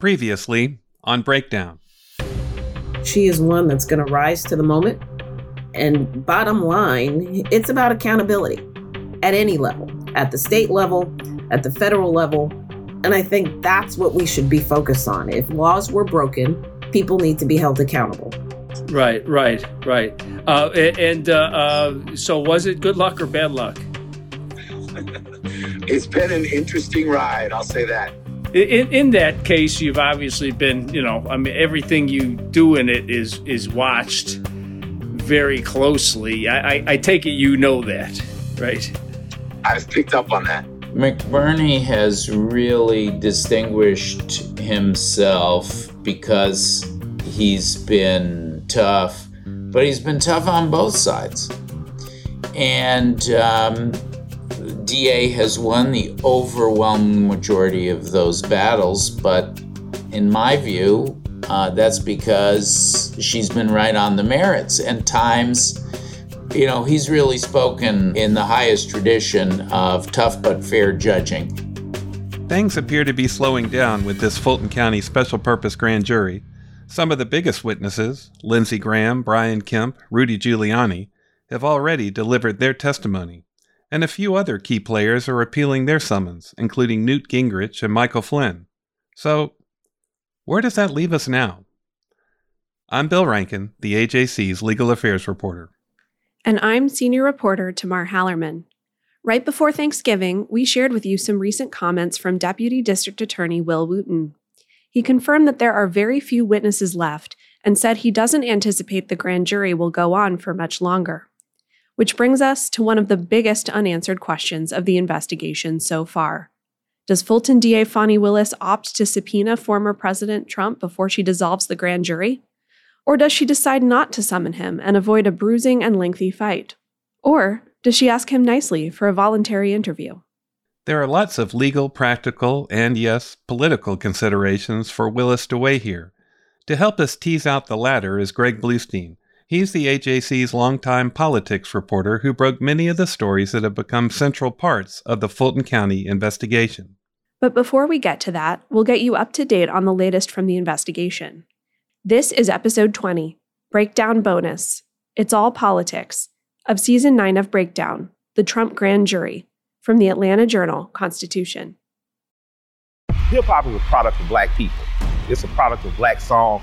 Previously on Breakdown. She is one that's going to rise to the moment. And bottom line, it's about accountability at any level, at the state level, at the federal level. And I think that's what we should be focused on. If laws were broken, people need to be held accountable. Right, right, right. Uh, and uh, uh, so, was it good luck or bad luck? it's been an interesting ride, I'll say that. In, in that case, you've obviously been, you know, I mean, everything you do in it is is watched very closely. I, I, I take it you know that, right? I've picked up on that. McBurney has really distinguished himself because he's been tough, but he's been tough on both sides. And um, DA has won the overwhelming majority of those battles, but in my view, uh, that's because she's been right on the merits. And times, you know, he's really spoken in the highest tradition of tough but fair judging. Things appear to be slowing down with this Fulton County Special Purpose Grand Jury. Some of the biggest witnesses, Lindsey Graham, Brian Kemp, Rudy Giuliani, have already delivered their testimony and a few other key players are appealing their summons, including Newt Gingrich and Michael Flynn. So, where does that leave us now? I'm Bill Rankin, the AJC's legal affairs reporter. And I'm senior reporter Tamar Hallerman. Right before Thanksgiving, we shared with you some recent comments from Deputy District Attorney Will Wooten. He confirmed that there are very few witnesses left and said he doesn't anticipate the grand jury will go on for much longer. Which brings us to one of the biggest unanswered questions of the investigation so far. Does Fulton DA Fani Willis opt to subpoena former President Trump before she dissolves the grand jury? Or does she decide not to summon him and avoid a bruising and lengthy fight? Or does she ask him nicely for a voluntary interview? There are lots of legal, practical, and yes, political considerations for Willis to weigh here. To help us tease out the latter is Greg Bluestein, He's the AJC's longtime politics reporter who broke many of the stories that have become central parts of the Fulton County investigation. But before we get to that, we'll get you up to date on the latest from the investigation. This is episode 20, Breakdown Bonus. It's all politics of season 9 of Breakdown, the Trump Grand Jury, from the Atlanta Journal Constitution. Hip hop is a product of black people. It's a product of black song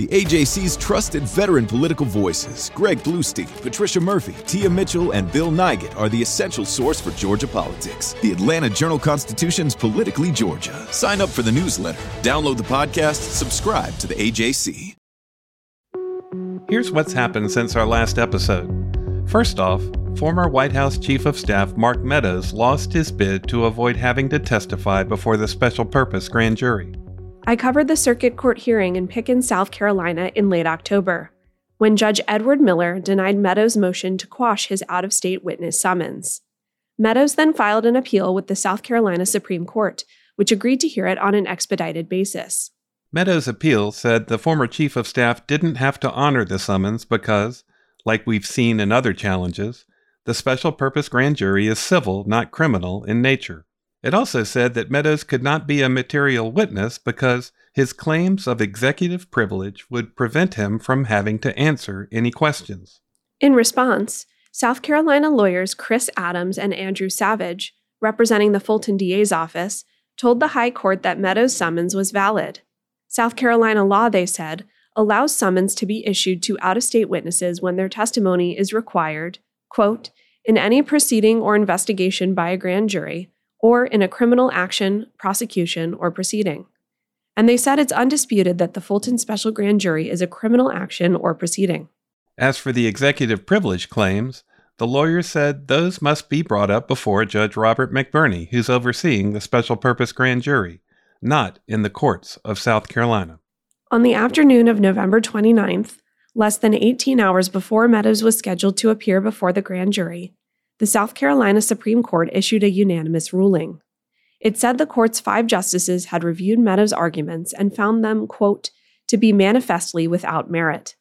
The AJC's trusted veteran political voices, Greg Bluestein, Patricia Murphy, Tia Mitchell, and Bill Nigut, are the essential source for Georgia politics. The Atlanta Journal Constitution's Politically Georgia. Sign up for the newsletter, download the podcast, subscribe to the AJC. Here's what's happened since our last episode. First off, former White House Chief of Staff Mark Meadows lost his bid to avoid having to testify before the special purpose grand jury. I covered the circuit court hearing in Pickens, South Carolina in late October, when Judge Edward Miller denied Meadows' motion to quash his out of state witness summons. Meadows then filed an appeal with the South Carolina Supreme Court, which agreed to hear it on an expedited basis. Meadows' appeal said the former chief of staff didn't have to honor the summons because, like we've seen in other challenges, the special purpose grand jury is civil, not criminal, in nature. It also said that Meadows could not be a material witness because his claims of executive privilege would prevent him from having to answer any questions. In response, South Carolina lawyers Chris Adams and Andrew Savage, representing the Fulton DA's office, told the High Court that Meadows' summons was valid. South Carolina law, they said, allows summons to be issued to out of state witnesses when their testimony is required, quote, in any proceeding or investigation by a grand jury or in a criminal action, prosecution, or proceeding. And they said it's undisputed that the Fulton Special Grand Jury is a criminal action or proceeding. As for the executive privilege claims, the lawyer said those must be brought up before Judge Robert McBurney, who's overseeing the special purpose grand jury, not in the courts of South Carolina. On the afternoon of November 29th, less than 18 hours before Meadows was scheduled to appear before the grand jury, the South Carolina Supreme Court issued a unanimous ruling. It said the court's five justices had reviewed Meadows' arguments and found them, quote, to be manifestly without merit.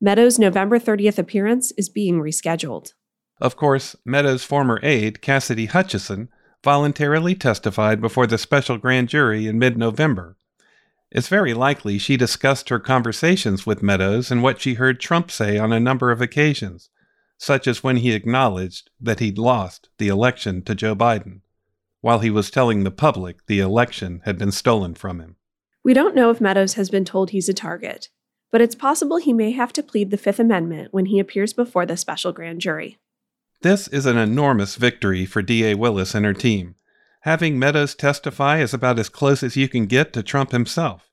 Meadows' November 30th appearance is being rescheduled. Of course, Meadows' former aide, Cassidy Hutchinson, voluntarily testified before the special grand jury in mid November. It's very likely she discussed her conversations with Meadows and what she heard Trump say on a number of occasions, such as when he acknowledged that he'd lost the election to Joe Biden, while he was telling the public the election had been stolen from him. We don't know if Meadows has been told he's a target, but it's possible he may have to plead the Fifth Amendment when he appears before the special grand jury. This is an enormous victory for DA Willis and her team. Having Meadows testify is about as close as you can get to Trump himself.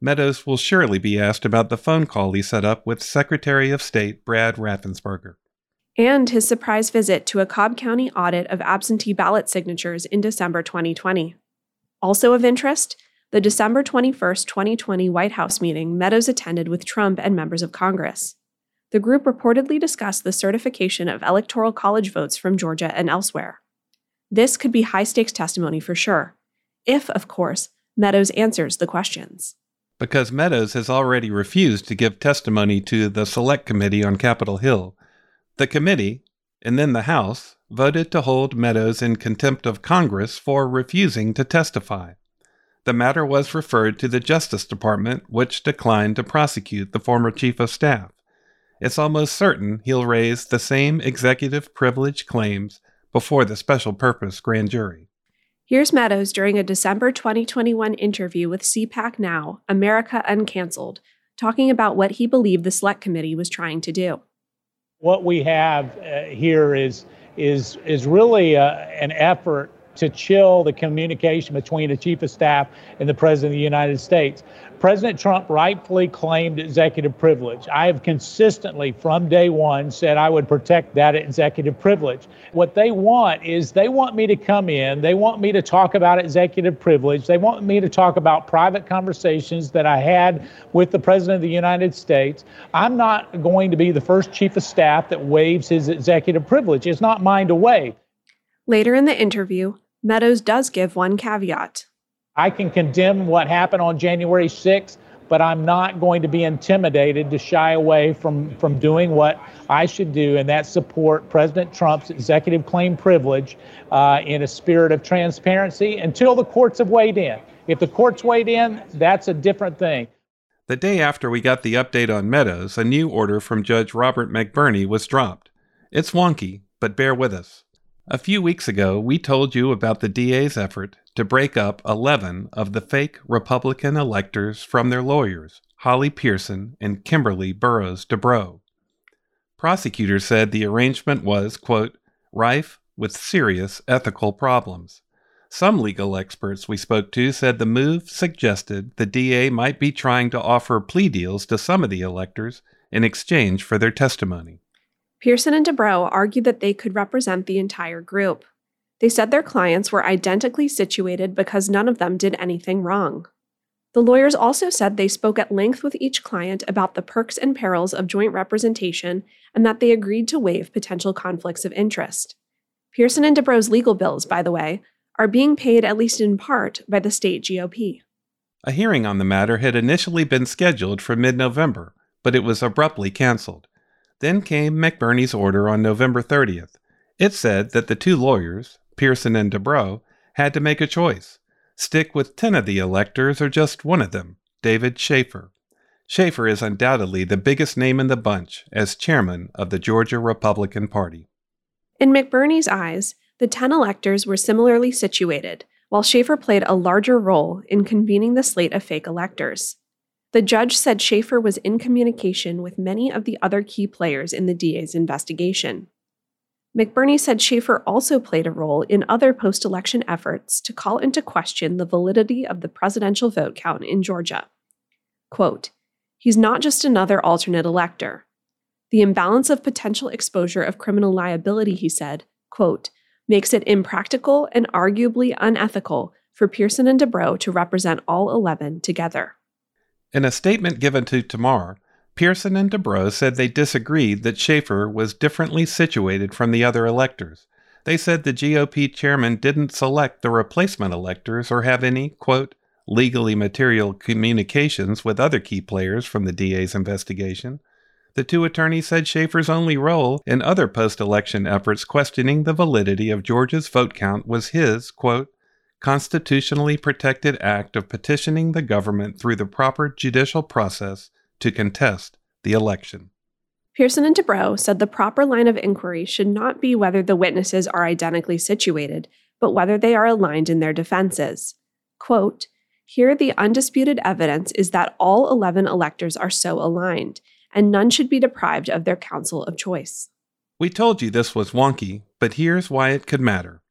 Meadows will surely be asked about the phone call he set up with Secretary of State Brad Raffensperger. And his surprise visit to a Cobb County audit of absentee ballot signatures in December 2020. Also of interest, the December 21, 2020 White House meeting Meadows attended with Trump and members of Congress. The group reportedly discussed the certification of electoral college votes from Georgia and elsewhere. This could be high stakes testimony for sure, if, of course, Meadows answers the questions. Because Meadows has already refused to give testimony to the Select Committee on Capitol Hill, the committee, and then the House, voted to hold Meadows in contempt of Congress for refusing to testify. The matter was referred to the Justice Department, which declined to prosecute the former Chief of Staff. It's almost certain he'll raise the same executive privilege claims before the special purpose grand jury. Here's Meadows during a December 2021 interview with CPAC Now, America Uncancelled, talking about what he believed the Select Committee was trying to do. What we have uh, here is is is really uh, an effort to chill the communication between the chief of staff and the president of the United States. President Trump rightfully claimed executive privilege. I have consistently, from day one, said I would protect that executive privilege. What they want is they want me to come in, they want me to talk about executive privilege, they want me to talk about private conversations that I had with the President of the United States. I'm not going to be the first chief of staff that waives his executive privilege. It's not mine to waive. Later in the interview, Meadows does give one caveat. I can condemn what happened on January 6th, but I'm not going to be intimidated to shy away from, from doing what I should do, and that support President Trump's executive claim privilege uh, in a spirit of transparency until the courts have weighed in. If the courts weighed in, that's a different thing. The day after we got the update on Meadows, a new order from Judge Robert McBurney was dropped. It's wonky, but bear with us. A few weeks ago, we told you about the DA's effort to break up 11 of the fake Republican electors from their lawyers, Holly Pierson and Kimberly Burroughs Dubrow. Prosecutors said the arrangement was, quote, rife with serious ethical problems. Some legal experts we spoke to said the move suggested the DA might be trying to offer plea deals to some of the electors in exchange for their testimony. Pierson and Dubrow argued that they could represent the entire group. They said their clients were identically situated because none of them did anything wrong. The lawyers also said they spoke at length with each client about the perks and perils of joint representation and that they agreed to waive potential conflicts of interest. Pierson and Dubrow's legal bills, by the way, are being paid at least in part by the state GOP. A hearing on the matter had initially been scheduled for mid November, but it was abruptly canceled. Then came McBurney's order on November 30th. It said that the two lawyers, Pierson and Dubrow, had to make a choice stick with 10 of the electors or just one of them, David Shafer. Shafer is undoubtedly the biggest name in the bunch as chairman of the Georgia Republican Party. In McBurney's eyes, the 10 electors were similarly situated, while Shafer played a larger role in convening the slate of fake electors. The judge said Shafer was in communication with many of the other key players in the DA's investigation. McBurney said Shafer also played a role in other post election efforts to call into question the validity of the presidential vote count in Georgia. Quote, He's not just another alternate elector. The imbalance of potential exposure of criminal liability, he said, quote, makes it impractical and arguably unethical for Pierson and Dubrow to represent all 11 together. In a statement given to Tamar, Pierson and Dubrow said they disagreed that Shafer was differently situated from the other electors. They said the GOP chairman didn't select the replacement electors or have any, quote, legally material communications with other key players from the DA's investigation. The two attorneys said Shafer's only role in other post election efforts questioning the validity of Georgia's vote count was his, quote, constitutionally protected act of petitioning the government through the proper judicial process to contest the election. Pierson and Dubrow said the proper line of inquiry should not be whether the witnesses are identically situated, but whether they are aligned in their defenses. Quote, Here, the undisputed evidence is that all 11 electors are so aligned, and none should be deprived of their counsel of choice. We told you this was wonky, but here's why it could matter.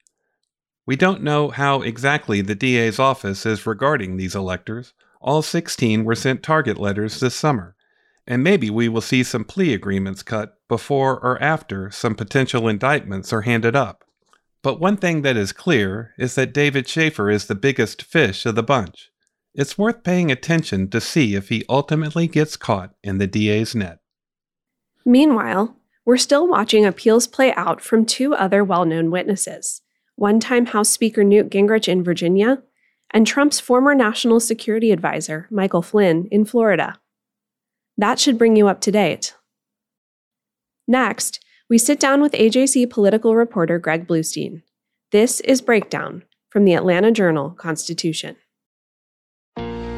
We don't know how exactly the DA's office is regarding these electors. All 16 were sent target letters this summer, and maybe we will see some plea agreements cut before or after some potential indictments are handed up. But one thing that is clear is that David Shafer is the biggest fish of the bunch. It's worth paying attention to see if he ultimately gets caught in the DA's net. Meanwhile, we're still watching appeals play out from two other well known witnesses one time House Speaker Newt Gingrich in Virginia, and Trump's former national security advisor, Michael Flynn, in Florida. That should bring you up to date. Next, we sit down with AJC political reporter Greg Bluestein. This is Breakdown from the Atlanta Journal Constitution.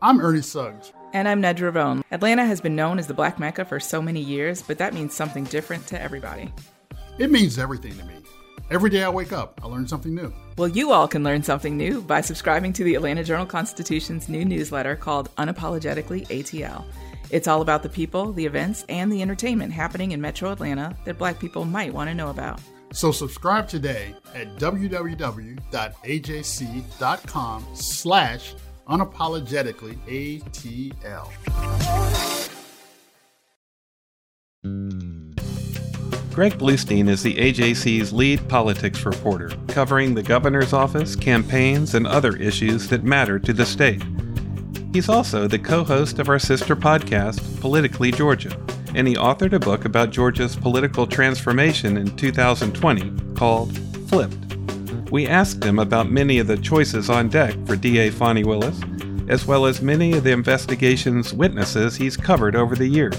I'm Ernie Suggs. And I'm Nedra Rhone. Atlanta has been known as the Black Mecca for so many years, but that means something different to everybody. It means everything to me. Every day I wake up, I learn something new. Well, you all can learn something new by subscribing to the Atlanta Journal Constitution's new newsletter called Unapologetically ATL. It's all about the people, the events, and the entertainment happening in metro Atlanta that black people might want to know about. So subscribe today at www.ajc.com slash unapologetically ATL. Greg Bluestein is the AJC's lead politics reporter, covering the governor's office, campaigns, and other issues that matter to the state. He's also the co host of our sister podcast, Politically Georgia, and he authored a book about Georgia's political transformation in 2020 called Flipped. We asked him about many of the choices on deck for DA Fani Willis, as well as many of the investigation's witnesses he's covered over the years.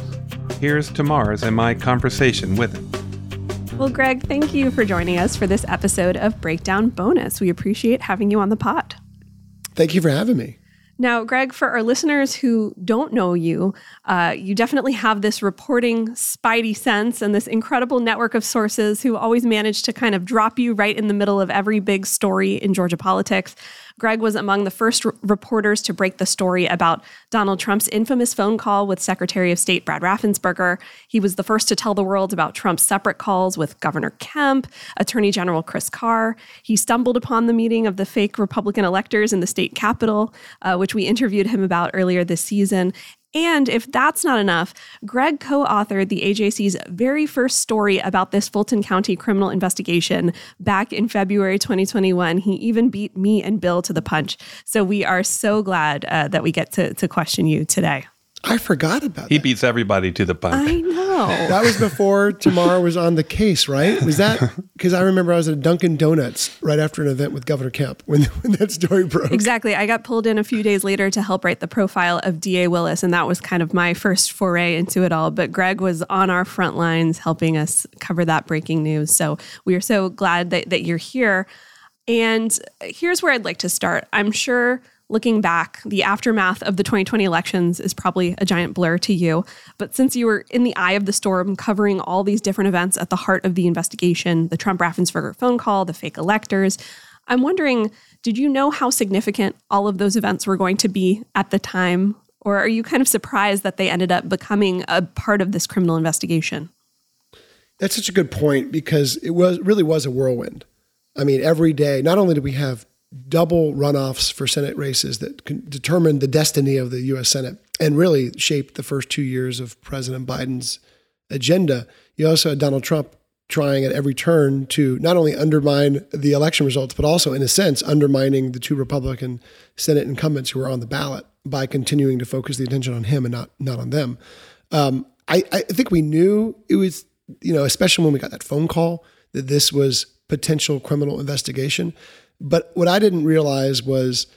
Here's Tamar's and my conversation with him. Well, Greg, thank you for joining us for this episode of Breakdown Bonus. We appreciate having you on the pod. Thank you for having me. Now, Greg, for our listeners who don't know you, uh, you definitely have this reporting spidey sense and this incredible network of sources who always manage to kind of drop you right in the middle of every big story in Georgia politics. Greg was among the first reporters to break the story about Donald Trump's infamous phone call with Secretary of State Brad Raffensperger. He was the first to tell the world about Trump's separate calls with Governor Kemp, Attorney General Chris Carr. He stumbled upon the meeting of the fake Republican electors in the state capitol, uh, which we interviewed him about earlier this season. And if that's not enough, Greg co authored the AJC's very first story about this Fulton County criminal investigation back in February 2021. He even beat me and Bill to the punch. So we are so glad uh, that we get to, to question you today. I forgot about it. He that. beats everybody to the punch. I know. That was before Tamar was on the case, right? Was that because I remember I was at a Dunkin' Donuts right after an event with Governor Kemp when, when that story broke. Exactly. I got pulled in a few days later to help write the profile of DA Willis, and that was kind of my first foray into it all. But Greg was on our front lines helping us cover that breaking news. So we are so glad that, that you're here. And here's where I'd like to start. I'm sure looking back, the aftermath of the 2020 elections is probably a giant blur to you. But since you were in the eye of the storm, covering all these different events at the heart of the investigation the Trump Raffensperger phone call, the fake electors I'm wondering did you know how significant all of those events were going to be at the time Or are you kind of surprised that they ended up becoming a part of this criminal investigation? That's such a good point because it was really was a whirlwind. I mean, every day, not only do we have double runoffs for Senate races that determined the destiny of the U.S. Senate and really shaped the first two years of President Biden's agenda, you also had Donald Trump trying at every turn to not only undermine the election results, but also, in a sense, undermining the two Republican Senate incumbents who were on the ballot by continuing to focus the attention on him and not not on them. Um, I, I think we knew it was, you know, especially when we got that phone call that this was potential criminal investigation. But what I didn't realize was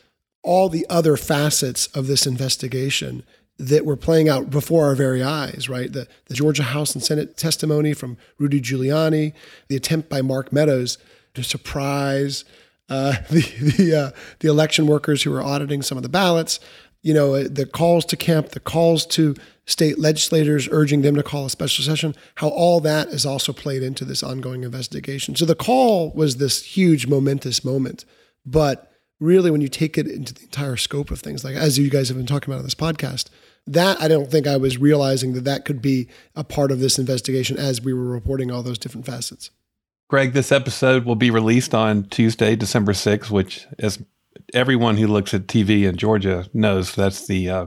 all the other facets of this investigation that were playing out before our very eyes, right? The, the Georgia House and Senate testimony from Rudy Giuliani, the attempt by Mark Meadows to surprise uh, the the, uh, the election workers who were auditing some of the ballots, you know, uh, the calls to Kemp, the calls to state legislators urging them to call a special session, how all that is also played into this ongoing investigation. So the call was this huge momentous moment, but really when you take it into the entire scope of things, like as you guys have been talking about on this podcast, that I don't think I was realizing that that could be a part of this investigation as we were reporting all those different facets. Greg, this episode will be released on Tuesday, December 6th, which, as everyone who looks at TV in Georgia knows, that's the uh,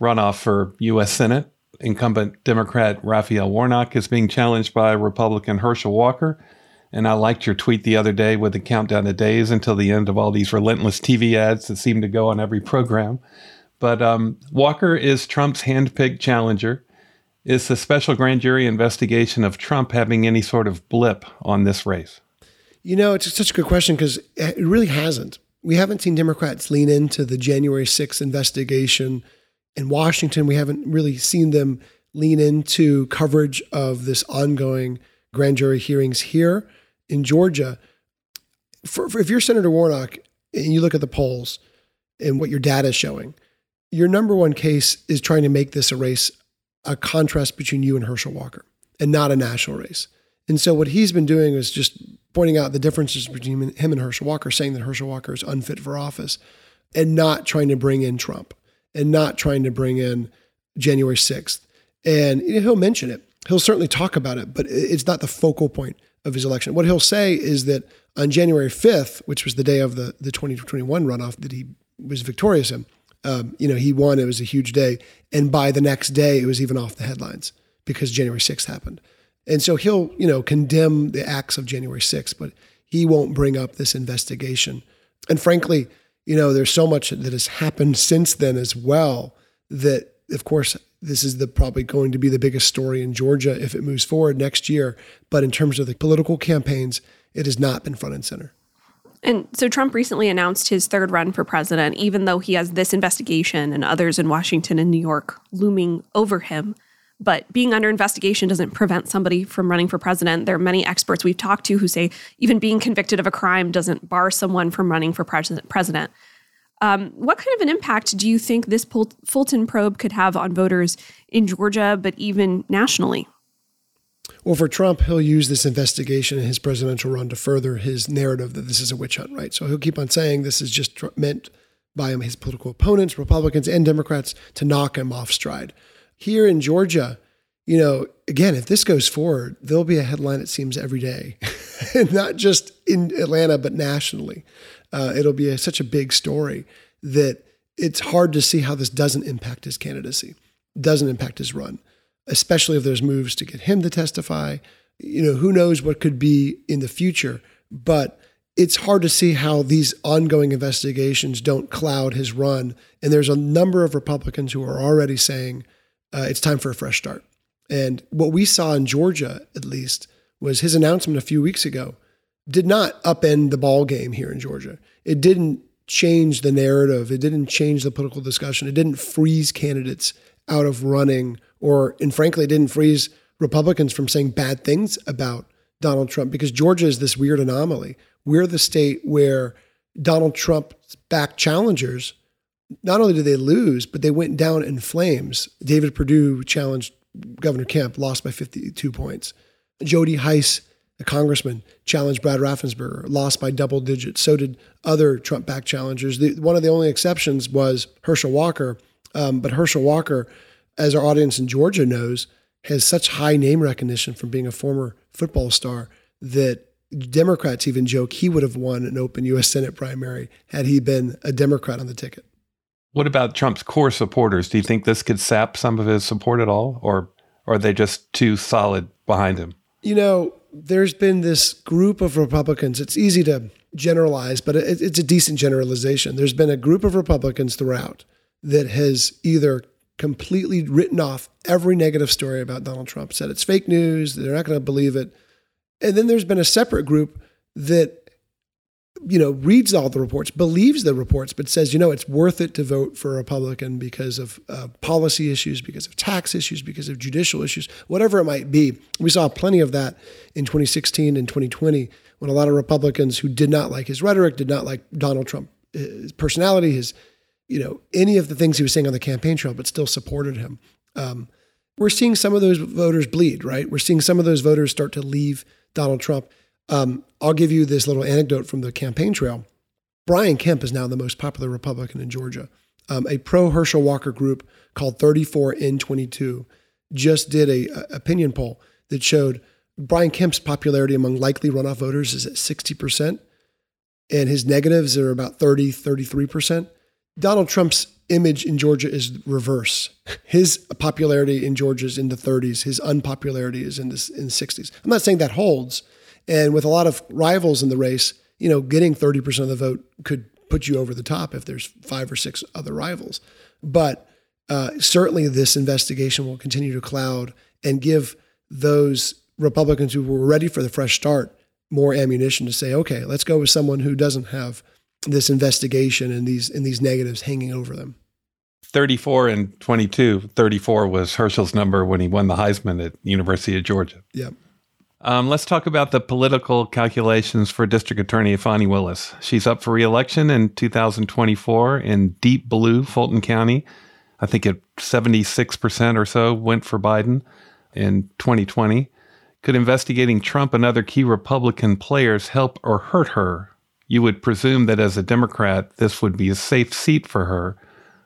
runoff for U.S. Senate. Incumbent Democrat Raphael Warnock is being challenged by Republican Herschel Walker. And I liked your tweet the other day with the countdown of days until the end of all these relentless TV ads that seem to go on every program. But um, Walker is Trump's handpicked challenger. Is the special grand jury investigation of Trump having any sort of blip on this race? You know, it's such a good question because it really hasn't. We haven't seen Democrats lean into the January 6th investigation in Washington. We haven't really seen them lean into coverage of this ongoing grand jury hearings here in Georgia. For, for, if you're Senator Warnock and you look at the polls and what your data is showing, your number one case is trying to make this a race, a contrast between you and Herschel Walker, and not a national race. And so what he's been doing is just pointing out the differences between him and Herschel Walker, saying that Herschel Walker is unfit for office, and not trying to bring in Trump, and not trying to bring in January 6th. And he'll mention it. He'll certainly talk about it, but it's not the focal point of his election. What he'll say is that on January 5th, which was the day of the, the 2021 runoff that he was victorious in, um, you know, he won. It was a huge day. And by the next day, it was even off the headlines because January 6th happened. And so he'll, you know, condemn the acts of January 6th, but he won't bring up this investigation. And frankly, you know, there's so much that has happened since then as well that, of course, this is the probably going to be the biggest story in Georgia if it moves forward next year. But in terms of the political campaigns, it has not been front and center. And so Trump recently announced his third run for president, even though he has this investigation and others in Washington and New York looming over him. But being under investigation doesn't prevent somebody from running for president. There are many experts we've talked to who say even being convicted of a crime doesn't bar someone from running for president. Um, what kind of an impact do you think this Fulton probe could have on voters in Georgia, but even nationally? Well, for Trump, he'll use this investigation in his presidential run to further his narrative that this is a witch hunt, right? So he'll keep on saying this is just meant by his political opponents, Republicans and Democrats, to knock him off stride. Here in Georgia, you know, again, if this goes forward, there'll be a headline, it seems, every day, and not just in Atlanta, but nationally. Uh, it'll be a, such a big story that it's hard to see how this doesn't impact his candidacy, doesn't impact his run especially if there's moves to get him to testify. You know, who knows what could be in the future, but it's hard to see how these ongoing investigations don't cloud his run. And there's a number of Republicans who are already saying uh, it's time for a fresh start. And what we saw in Georgia, at least, was his announcement a few weeks ago did not upend the ball game here in Georgia. It didn't change the narrative. It didn't change the political discussion. It didn't freeze candidates out of running or, and frankly, it didn't freeze Republicans from saying bad things about Donald Trump because Georgia is this weird anomaly. We're the state where Donald Trump's back challengers, not only did they lose, but they went down in flames. David Perdue challenged Governor Kemp, lost by 52 points. Jody Hice, a congressman, challenged Brad Raffensperger, lost by double digits. So did other Trump back challengers. The, one of the only exceptions was Herschel Walker, Um, but Herschel Walker, as our audience in Georgia knows, has such high name recognition from being a former football star that Democrats even joke he would have won an open U.S. Senate primary had he been a Democrat on the ticket. What about Trump's core supporters? Do you think this could sap some of his support at all, or, or are they just too solid behind him? You know, there's been this group of Republicans. It's easy to generalize, but it, it's a decent generalization. There's been a group of Republicans throughout that has either completely written off every negative story about Donald Trump, said it's fake news, they're not going to believe it. And then there's been a separate group that you know, reads all the reports, believes the reports, but says, you know, it's worth it to vote for a Republican because of uh, policy issues, because of tax issues, because of judicial issues, whatever it might be. We saw plenty of that in 2016 and 2020 when a lot of Republicans who did not like his rhetoric, did not like Donald Trump, his personality, his, you know, any of the things he was saying on the campaign trail, but still supported him. Um, we're seeing some of those voters bleed, right? We're seeing some of those voters start to leave Donald Trump. Um, I'll give you this little anecdote from the campaign trail. Brian Kemp is now the most popular Republican in Georgia. Um, a pro Herschel Walker group called 34N22 just did a, a, opinion poll that showed Brian Kemp's popularity among likely runoff voters is at 60%, and his negatives are about 30, 33%. Donald Trump's image in Georgia is reverse. His popularity in Georgia is in the 30s. His unpopularity is in the, in the 60s. I'm not saying that holds, and with a lot of rivals in the race, you know, getting 30% of the vote could put you over the top if there's five or six other rivals. But uh, certainly this investigation will continue to cloud and give those Republicans who were ready for the fresh start more ammunition to say, okay, let's go with someone who doesn't have this investigation and these and these negatives hanging over them. 34 and 22. 34 was Herschel's number when he won the Heisman at University of Georgia. Yep. Um, let's talk about the political calculations for District Attorney Fani Willis. She's up for reelection in 2024 in deep blue Fulton County. I think it 76% or so went for Biden in 2020. Could investigating Trump and other key Republican players help or hurt her? You would presume that as a Democrat, this would be a safe seat for her.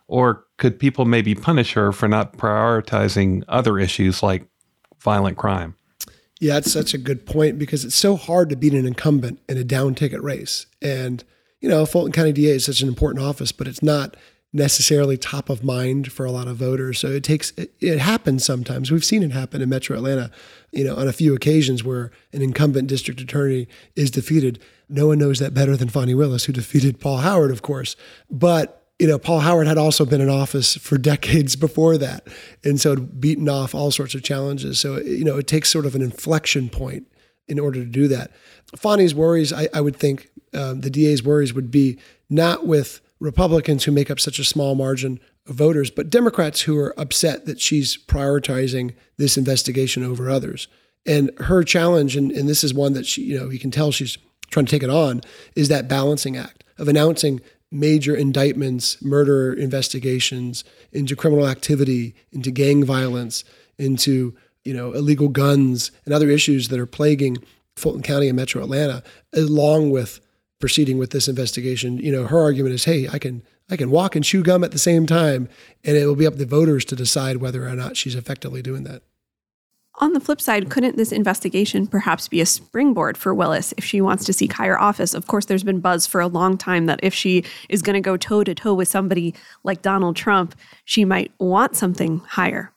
Or could people maybe punish her for not prioritizing other issues like violent crime? Yeah, that's such a good point because it's so hard to beat an incumbent in a down ticket race. And, you know, Fulton County DA is such an important office, but it's not necessarily top of mind for a lot of voters. So it takes, it, it, happens sometimes. We've seen it happen in Metro Atlanta, you know, on a few occasions where an incumbent district attorney is defeated. No one knows that better than Fani Willis, who defeated Paul Howard, of course. But you know, Paul Howard had also been in office for decades before that, and so had beaten off all sorts of challenges. So you know, it takes sort of an inflection point in order to do that. Fani's worries, I, I would think, um, the DA's worries would be not with Republicans who make up such a small margin of voters, but Democrats who are upset that she's prioritizing this investigation over others. And her challenge, and, and this is one that she, you know, you can tell she's trying to take it on, is that balancing act of announcing major indictments, murder investigations, into criminal activity, into gang violence, into you know illegal guns and other issues that are plaguing Fulton County and Metro Atlanta, along with proceeding with this investigation. You know, her argument is, hey, I can I can walk and chew gum at the same time, and it will be up to voters to decide whether or not she's effectively doing that. On the flip side, couldn't this investigation perhaps be a springboard for Willis if she wants to seek higher office? Of course, there's been buzz for a long time that if she is going to go toe to toe with somebody like Donald Trump, she might want something higher.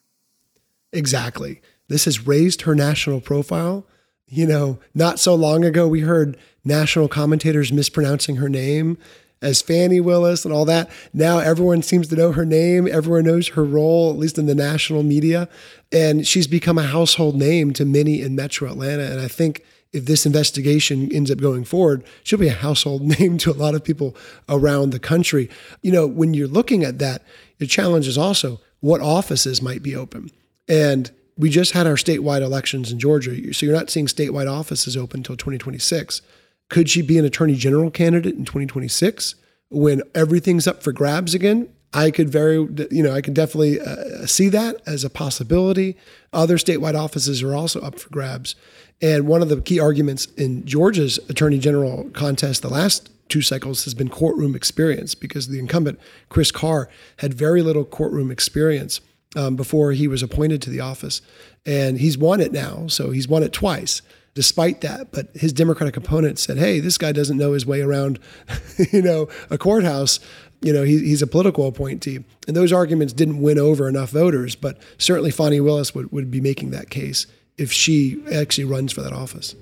Exactly. This has raised her national profile. You know, not so long ago, we heard national commentators mispronouncing her name as Fani Willis and all that. Now everyone seems to know her name. Everyone knows her role, at least in the national media. And she's become a household name to many in metro Atlanta. And I think if this investigation ends up going forward, she'll be a household name to a lot of people around the country. You know, when you're looking at that, the challenge is also what offices might be open. And we just had our statewide elections in Georgia. So you're not seeing statewide offices open until 2026. Could she be an attorney general candidate in 2026 when everything's up for grabs again? I could very, you know, I could definitely uh, see that as a possibility. Other statewide offices are also up for grabs. And one of the key arguments in Georgia's attorney general contest, the last two cycles has been courtroom experience because the incumbent, Chris Carr, had very little courtroom experience um, before he was appointed to the office. And he's won it now. So he's won it twice despite that. But his Democratic opponent said, hey, this guy doesn't know his way around, you know, a courthouse. You know, he, he's a political appointee. And those arguments didn't win over enough voters. But certainly Fani Willis would, would be making that case if she actually runs for that office.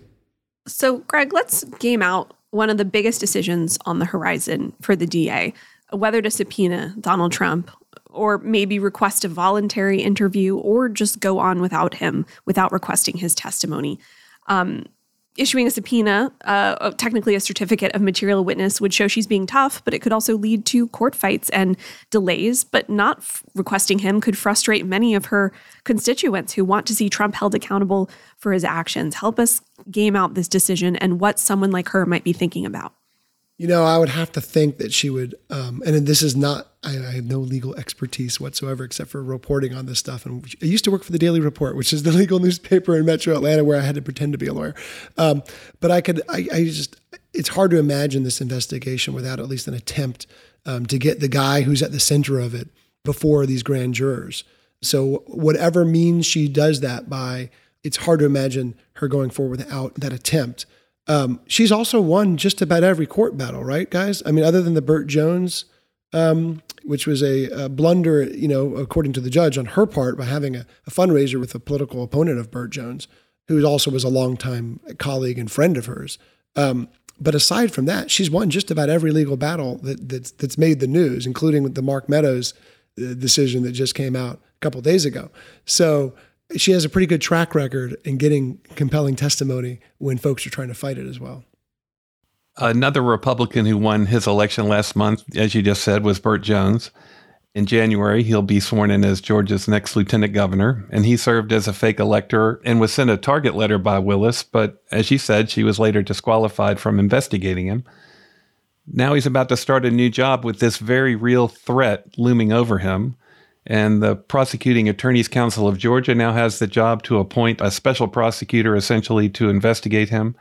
So, Greg, let's game out one of the biggest decisions on the horizon for the DA whether to subpoena Donald Trump or maybe request a voluntary interview or just go on without him without requesting his testimony. Um, issuing a subpoena, uh, technically a certificate of material witness, would show she's being tough, but it could also lead to court fights and delays. But not f- requesting him could frustrate many of her constituents who want to see Trump held accountable for his actions. Help us game out this decision and what someone like her might be thinking about. You know, I would have to think that she would, um, and this is not, I, I, have no legal expertise whatsoever except for reporting on this stuff. And I used to work for the Daily Report, which is the legal newspaper in Metro Atlanta where I had to pretend to be a lawyer. Um, but I could, I, I, just, it's hard to imagine this investigation without at least an attempt um, to get the guy who's at the center of it before these grand jurors. So, whatever means she does that by, it's hard to imagine her going forward without that attempt. Um, she's also won just about every court battle, right, guys? I mean, other than the Burt Jones, um, which was a, a, blunder, you know, according to the judge on her part by having a, a, fundraiser with a political opponent of Burt Jones, who also was a longtime colleague and friend of hers. Um, but aside from that, she's won just about every legal battle that, that's, that's made the news, including the Mark Meadows uh, decision that just came out a couple days ago. So she has a pretty good track record in getting compelling testimony when folks are trying to fight it as well. Another Republican who won his election last month, as you just said, was Burt Jones. In January, he'll be sworn in as Georgia's next lieutenant governor, and he served as a fake elector and was sent a target letter by Willis, but as she said, she was later disqualified from investigating him. Now he's about to start a new job with this very real threat looming over him. And the Prosecuting Attorneys Council of Georgia now has the job to appoint a special prosecutor essentially to investigate him.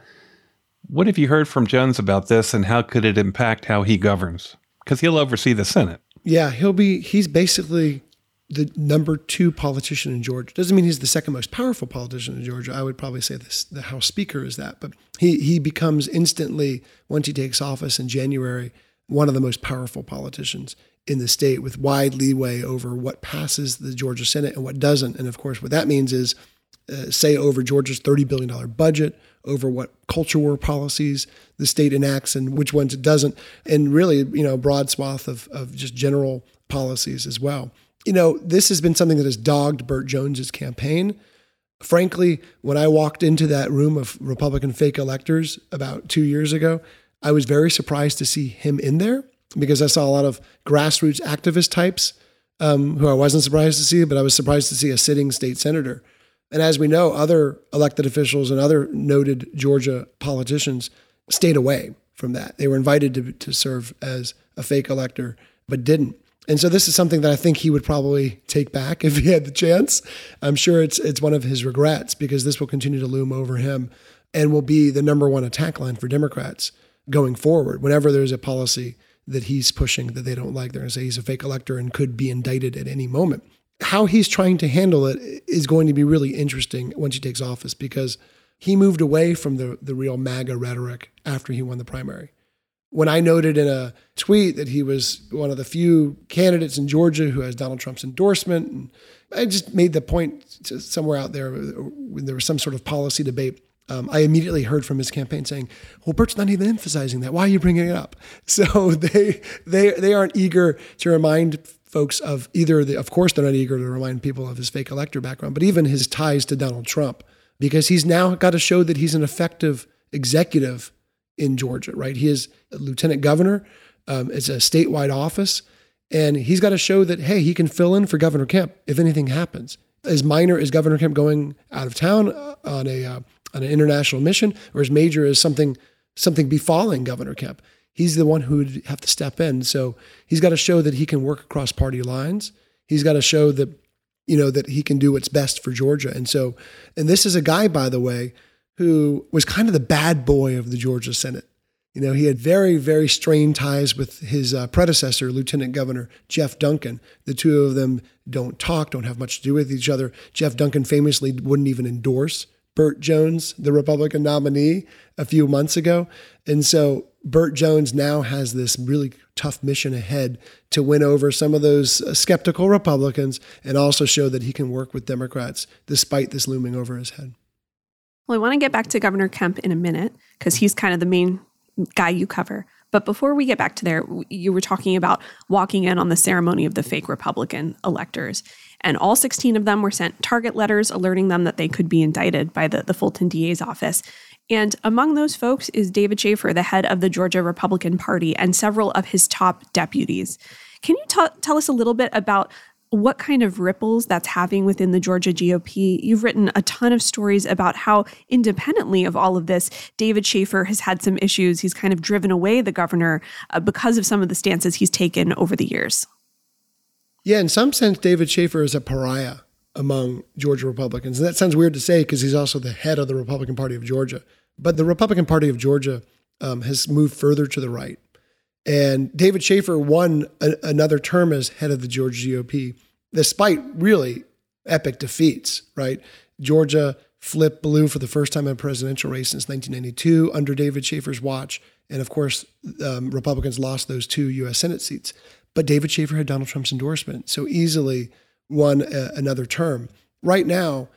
What have you heard from Jones about this and how could it impact how he governs? Because he'll oversee the Senate. Yeah, he'll be, he's basically the number two politician in Georgia. Doesn't mean he's the second most powerful politician in Georgia. I would probably say this, the House Speaker is that. But he, he becomes instantly, once he takes office in January, one of the most powerful politicians in the state with wide leeway over what passes the Georgia Senate and what doesn't. And of course, what that means is uh, say over Georgia's $30 billion budget, over what culture war policies the state enacts and which ones it doesn't, and really, you know, broad swath of, of just general policies as well. You know, this has been something that has dogged Burt Jones's campaign. Frankly, when I walked into that room of Republican fake electors about two years ago, I was very surprised to see him in there because I saw a lot of grassroots activist types um, who I wasn't surprised to see, but I was surprised to see a sitting state senator. And as we know, other elected officials and other noted Georgia politicians stayed away from that. They were invited to, to serve as a fake elector, but didn't. And so this is something that I think he would probably take back if he had the chance. I'm sure it's it's one of his regrets because this will continue to loom over him and will be the number one attack line for Democrats going forward. Whenever there's a policy that he's pushing that they don't like. They're going to say he's a fake elector and could be indicted at any moment. How he's trying to handle it is going to be really interesting once he takes office because he moved away from the, the real MAGA rhetoric after he won the primary. When I noted in a tweet that he was one of the few candidates in Georgia who has Donald Trump's endorsement, and I just made the point somewhere out there uh, when there was some sort of policy debate um, I immediately heard from his campaign saying, "Well, Burt's not even emphasizing that. Why are you bringing it up?" So they they they aren't eager to remind folks of either the. Of course, they're not eager to remind people of his fake elector background, but even his ties to Donald Trump, because he's now got to show that he's an effective executive in Georgia. Right? He is lieutenant governor. Um, it's a statewide office, and he's got to show that hey, he can fill in for Governor Kemp if anything happens. As minor as Governor Kemp going out of town uh, on a uh, on an international mission, or as major as something something befalling Governor Kemp. He's the one who would have to step in. So he's got to show that he can work across party lines. He's got to show that you know that he can do what's best for Georgia. And so, and this is a guy, by the way, who was kind of the bad boy of the Georgia Senate. You know, he had very, very strained ties with his uh, predecessor, Lieutenant Governor Jeff Duncan. The two of them don't talk, don't have much to do with each other. Jeff Duncan famously wouldn't even endorse Burt Jones, the Republican nominee, a few months ago. And so Burt Jones now has this really tough mission ahead to win over some of those uh, skeptical Republicans and also show that he can work with Democrats despite this looming over his head. Well, I want to get back to Governor Kemp in a minute because he's kind of the main guy you cover. But before we get back to there, you were talking about walking in on the ceremony of the fake Republican electors. And all 16 of them were sent target letters alerting them that they could be indicted by the, the Fulton DA's office. And among those folks is David Shafer, the head of the Georgia Republican Party, and several of his top deputies. Can you t- tell us a little bit about what kind of ripples that's having within the Georgia GOP. You've written a ton of stories about how, independently of all of this, David Shafer has had some issues. He's kind of driven away the governor uh, because of some of the stances he's taken over the years. Yeah, in some sense, David Shafer is a pariah among Georgia Republicans. And that sounds weird to say because he's also the head of the Republican Party of Georgia. But the Republican Party of Georgia um, has moved further to the right. And David Shafer won a, another term as head of the Georgia GOP, despite really epic defeats, right? Georgia flipped blue for the first time in a presidential race since 1992 under David Shafer's watch. And of course, um, Republicans lost those two U.S. Senate seats. But David Shafer had Donald Trump's endorsement, so easily won a, another term. Right now,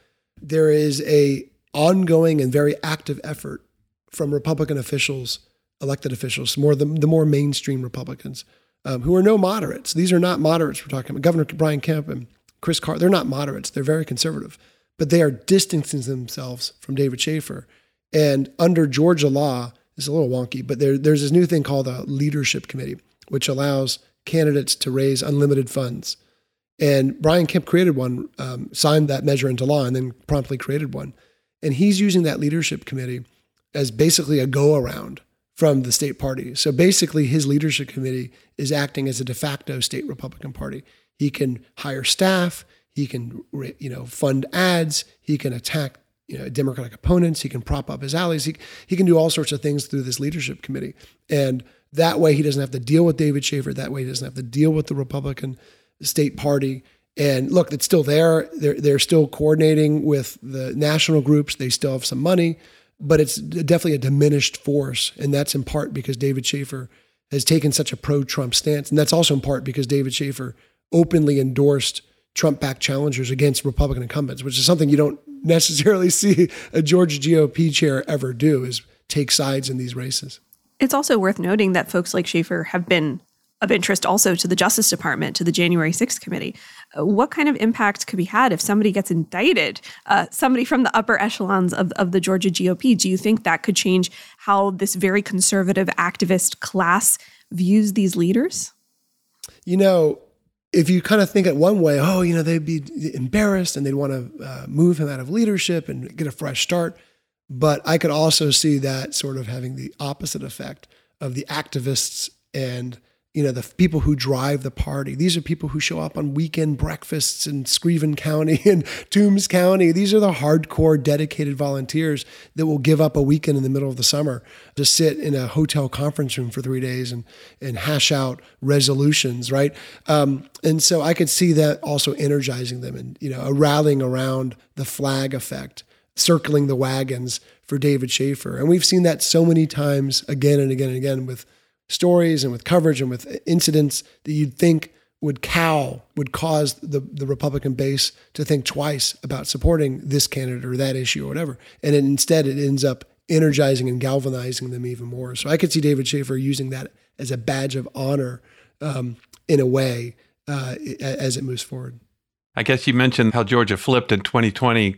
there is a ongoing and very active effort from Republican officials elected officials, more the, the more mainstream Republicans, um, who are no moderates. These are not moderates we're talking about. Governor Brian Kemp and Chris Carr, they're not moderates. They're very conservative, but they are distancing themselves from David Shafer. And under Georgia law, it's a little wonky, but there, there's this new thing called a leadership committee, which allows candidates to raise unlimited funds. And Brian Kemp created one, um, signed that measure into law, and then promptly created one. And he's using that leadership committee as basically a go around from the state party. So basically, his leadership committee is acting as a de facto state Republican Party. He can hire staff, he can you know fund ads, he can attack you know Democratic opponents, he can prop up his allies, he he can do all sorts of things through this leadership committee, and that way he doesn't have to deal with David Shafer. That way he doesn't have to deal with the Republican state party. And look, it's still there. They're they're still coordinating with the national groups. They still have some money but it's definitely a diminished force. And that's in part because David Shafer has taken such a pro Trump stance. And that's also in part because David Shafer openly endorsed Trump backed challengers against Republican incumbents, which is something you don't necessarily see a Georgia GOP chair ever do is take sides in these races. It's also worth noting that folks like Shafer have been of interest also to the Justice Department, to the January 6th committee. Uh, what kind of impact could be had if somebody gets indicted, uh, somebody from the upper echelons of, of the Georgia GOP? Do you think that could change how this very conservative activist class views these leaders? You know, if you kind of think it one way, oh, you know, they'd be embarrassed and they'd want to uh, move him out of leadership and get a fresh start. But I could also see that sort of having the opposite effect of the activists and you know, the people who drive the party. These are people who show up on weekend breakfasts in Screven County and Toombs County. These are the hardcore, dedicated volunteers that will give up a weekend in the middle of the summer to sit in a hotel conference room for three days and, and hash out resolutions, right? Um, and so I could see that also energizing them and, you know, a rallying around the flag effect, circling the wagons for David Shafer. And we've seen that so many times again and again and again with stories and with coverage and with incidents that you'd think would cow, would cause the, the Republican base to think twice about supporting this candidate or that issue or whatever. And instead, it ends up energizing and galvanizing them even more. So I could see David Shafer using that as a badge of honor um, in a way uh, as it moves forward. I guess you mentioned how Georgia flipped in 2020.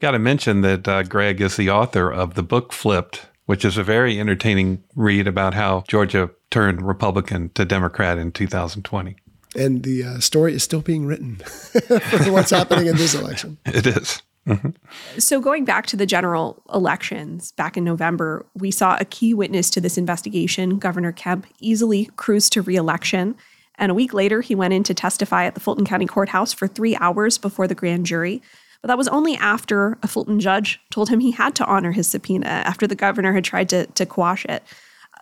Got to mention that uh, Greg is the author of the book Flipped which is a very entertaining read about how Georgia turned Republican to Democrat in 2020. And the uh, story is still being written for what's happening in this election. It is. Mm-hmm. So, going back to the general elections back in November, we saw a key witness to this investigation, Governor Kemp, easily cruise to reelection. And a week later, he went in to testify at the Fulton County Courthouse for three hours before the grand jury. But that was only after a Fulton judge told him he had to honor his subpoena after the governor had tried to, to quash it.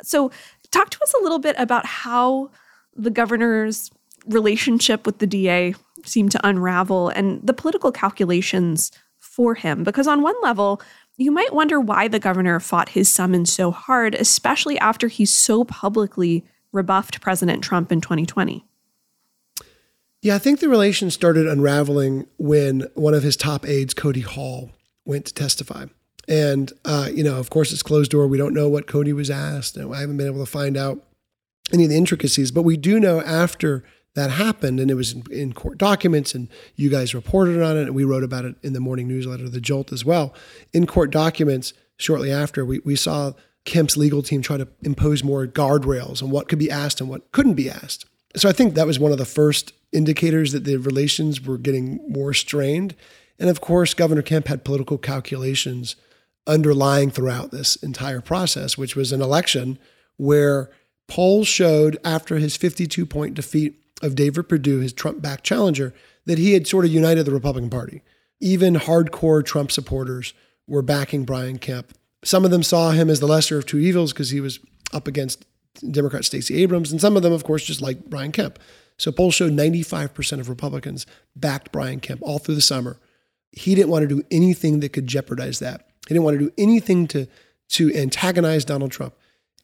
So, talk to us a little bit about how the governor's relationship with the DA seemed to unravel and the political calculations for him. Because, on one level, you might wonder why the governor fought his summons so hard, especially after he so publicly rebuffed President Trump in 2020. Yeah, I think the relation started unraveling when one of his top aides, Cody Hall, went to testify. And, uh, you know, of course, it's closed door. We don't know what Cody was asked. I haven't been able to find out any of the intricacies, but we do know after that happened, and it was in, in, court documents, and you guys reported on it, and we wrote about it in the morning newsletter, The Jolt, as well. In court documents, shortly after, we, we saw Kemp's legal team try to impose more guardrails on what could be asked and what couldn't be asked. So I think that was one of the first indicators that the relations were getting more strained. And of course, Governor Kemp had political calculations underlying throughout this entire process, which was an election where polls showed after his 52 point defeat of David Perdue, his Trump backed challenger, that he had sort of united the Republican Party. Even hardcore Trump supporters were backing Brian Kemp. Some of them saw him as the lesser of two evils because he was up against Democrat Stacey Abrams, and some of them, of course, just like Brian Kemp. So polls showed 95% of Republicans backed Brian Kemp all through the summer. He didn't want to do anything that could jeopardize that. He didn't want to do anything to, to antagonize Donald Trump.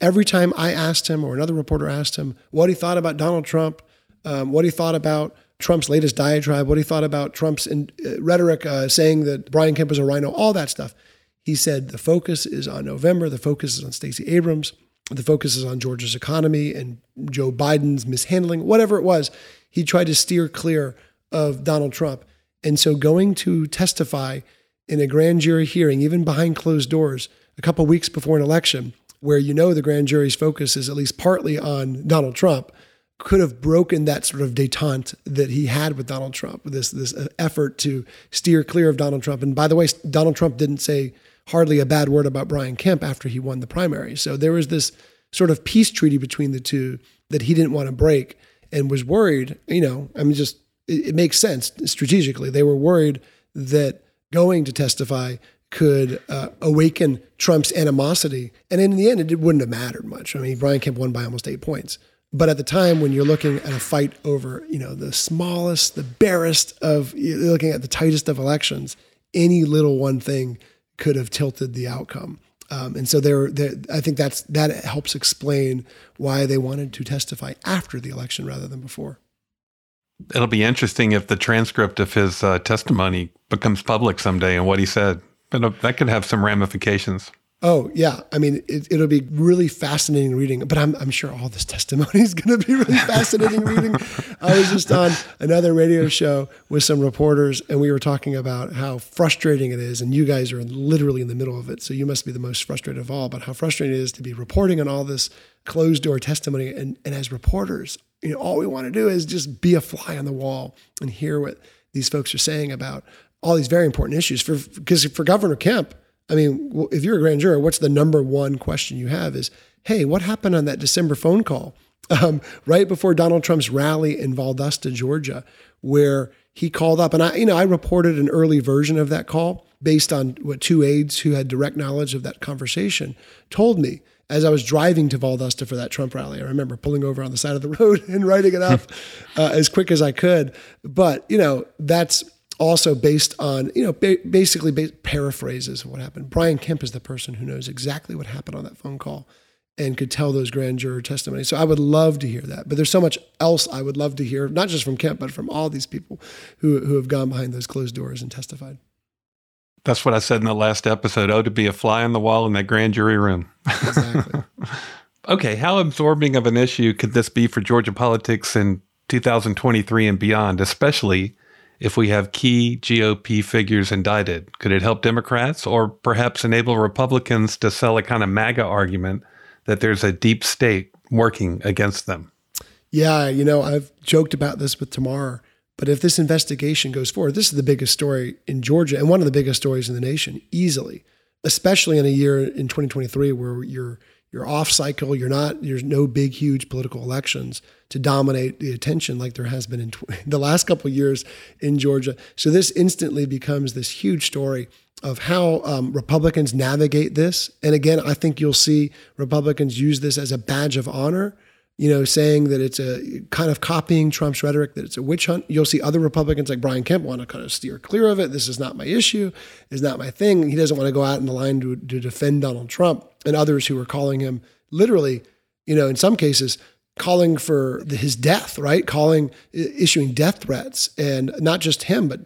Every time I asked him, or another reporter asked him, what he thought about Donald Trump, um, what he thought about Trump's latest diatribe, what he thought about Trump's in, uh, rhetoric uh, saying that Brian Kemp was a RINO, all that stuff. He said the focus is on November, the focus is on Stacey Abrams, the focus is on Georgia's economy and Joe Biden's mishandling, whatever it was. He tried to steer clear of Donald Trump. And so going to testify in a grand jury hearing, even behind closed doors, a couple weeks before an election, where you know the grand jury's focus is at least partly on Donald Trump, could have broken that sort of detente that he had with Donald Trump, this this effort to steer clear of Donald Trump. And by the way, Donald Trump didn't say hardly a bad word about Brian Kemp after he won the primary. So there was this sort of peace treaty between the two that he didn't want to break and was worried, you know, I mean, just it, it makes sense strategically. They were worried that going to testify could uh, awaken Trump's animosity. And in the end, it wouldn't have mattered much. I mean, Brian Kemp won by almost eight points. But at the time, when you're looking at a fight over, you know, the smallest, the barest of, you're looking at the tightest of elections, any little one thing could have tilted the outcome. Um, and so there, I think that's that helps explain why they wanted to testify after the election rather than before. It'll be interesting if the transcript of his uh, testimony becomes public someday and what he said. But uh, that could have some ramifications. Oh yeah, I mean it, will be really fascinating reading. But I'm I'm sure all this testimony is going to be really fascinating reading. I was just on another radio show with some reporters, and we were talking about how frustrating it is. And you guys are literally in the middle of it, so you must be the most frustrated of all. But how frustrating it is to be reporting on all this closed door testimony, and and as reporters, you know, all we want to do is just be a fly on the wall and hear what these folks are saying about all these very important issues. For because for Governor Kemp I mean, if you're a grand juror, what's the number one question you have is, hey, what happened on that December phone call um, right before Donald Trump's rally in Valdosta, Georgia, where he called up, and I, you know, I reported an early version of that call based on what two aides who had direct knowledge of that conversation told me as I was driving to Valdosta for that Trump rally. I remember pulling over on the side of the road and writing it up uh, as quick as I could. But you know, that's also based on, you know, ba- basically ba- paraphrases of what happened. Brian Kemp is the person who knows exactly what happened on that phone call and could tell those grand juror testimonies. So I would love to hear that. But there's so much else I would love to hear, not just from Kemp, but from all these people who, who have gone behind those closed doors and testified. That's what I said in the last episode. Oh, to be a fly on the wall in that grand jury room. Exactly. okay, how absorbing of an issue could this be for Georgia politics in 2023 and beyond, especially if we have key GOP figures indicted? Could it help Democrats or perhaps enable Republicans to sell a kind of MAGA argument that there's a deep state working against them? Yeah, you know, I've joked about this with Tamar, but if this investigation goes forward, this is the biggest story in Georgia and one of the biggest stories in the nation, easily, especially in a year in 2023 where you're you're off cycle. You're not. There's no big, huge political elections to dominate the attention like there has been in tw- the last couple years in Georgia. So this instantly becomes this huge story of how um, Republicans navigate this. And again, I think you'll see Republicans use this as a badge of honor you know, saying that it's a kind of copying Trump's rhetoric, that it's a witch hunt. You'll see other Republicans like Brian Kemp want to kind of steer clear of it. This is not my issue, is not my thing. He doesn't want to go out in the line to, to defend Donald Trump and others who are calling him literally, you know, in some cases, calling for his death, right? Calling, issuing death threats, and not just him, but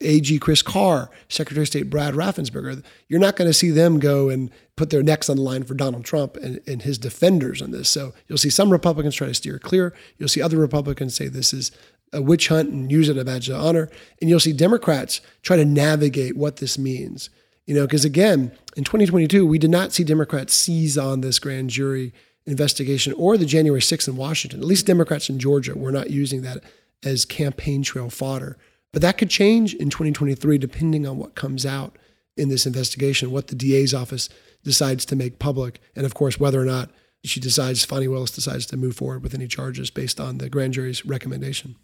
AG Chris Carr, Secretary of State Brad Raffensperger, you're not going to see them go and put their necks on the line for Donald Trump and, and his defenders on this. So you'll see some Republicans try to steer clear. You'll see other Republicans say this is a witch hunt and use it as a badge of honor. And you'll see Democrats try to navigate what this means. You know, because again, in 2022, we did not see Democrats seize on this grand jury investigation or the January 6th in Washington. At least Democrats in Georgia were not using that as campaign trail fodder. But that could change in 2023 depending on what comes out in this investigation, what the DA's office decides to make public, and of course, whether or not she decides, Fani Willis decides to move forward with any charges based on the grand jury's recommendation.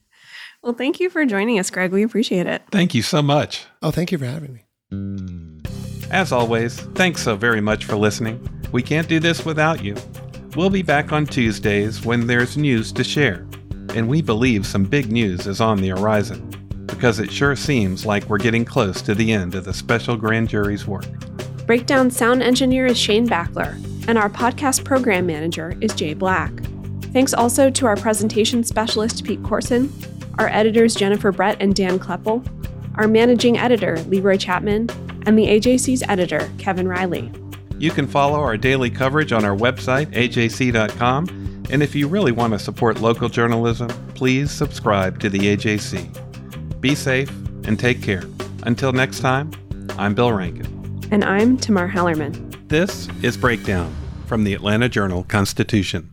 Well, thank you for joining us, Greg. We appreciate it. Thank you so much. Oh, thank you for having me. As always, thanks so very much for listening. We can't do this without you. We'll be back on Tuesdays when there's news to share, and we believe some big news is on the horizon because it sure seems like we're getting close to the end of the special grand jury's work. Breakdown sound engineer is Shane Backler, and our podcast program manager is Jay Black. Thanks also to our presentation specialist, Pete Corson, our editors, Jennifer Brett and Dan Klepal, our managing editor, Leroy Chapman, and the AJC's editor, Kevin Riley. You can follow our daily coverage on our website, ajc.com, and if you really want to support local journalism, please subscribe to the AJC. Be safe and take care. Until next time, I'm Bill Rankin. And I'm Tamar Hallerman. This is Breakdown from the Atlanta Journal Constitution.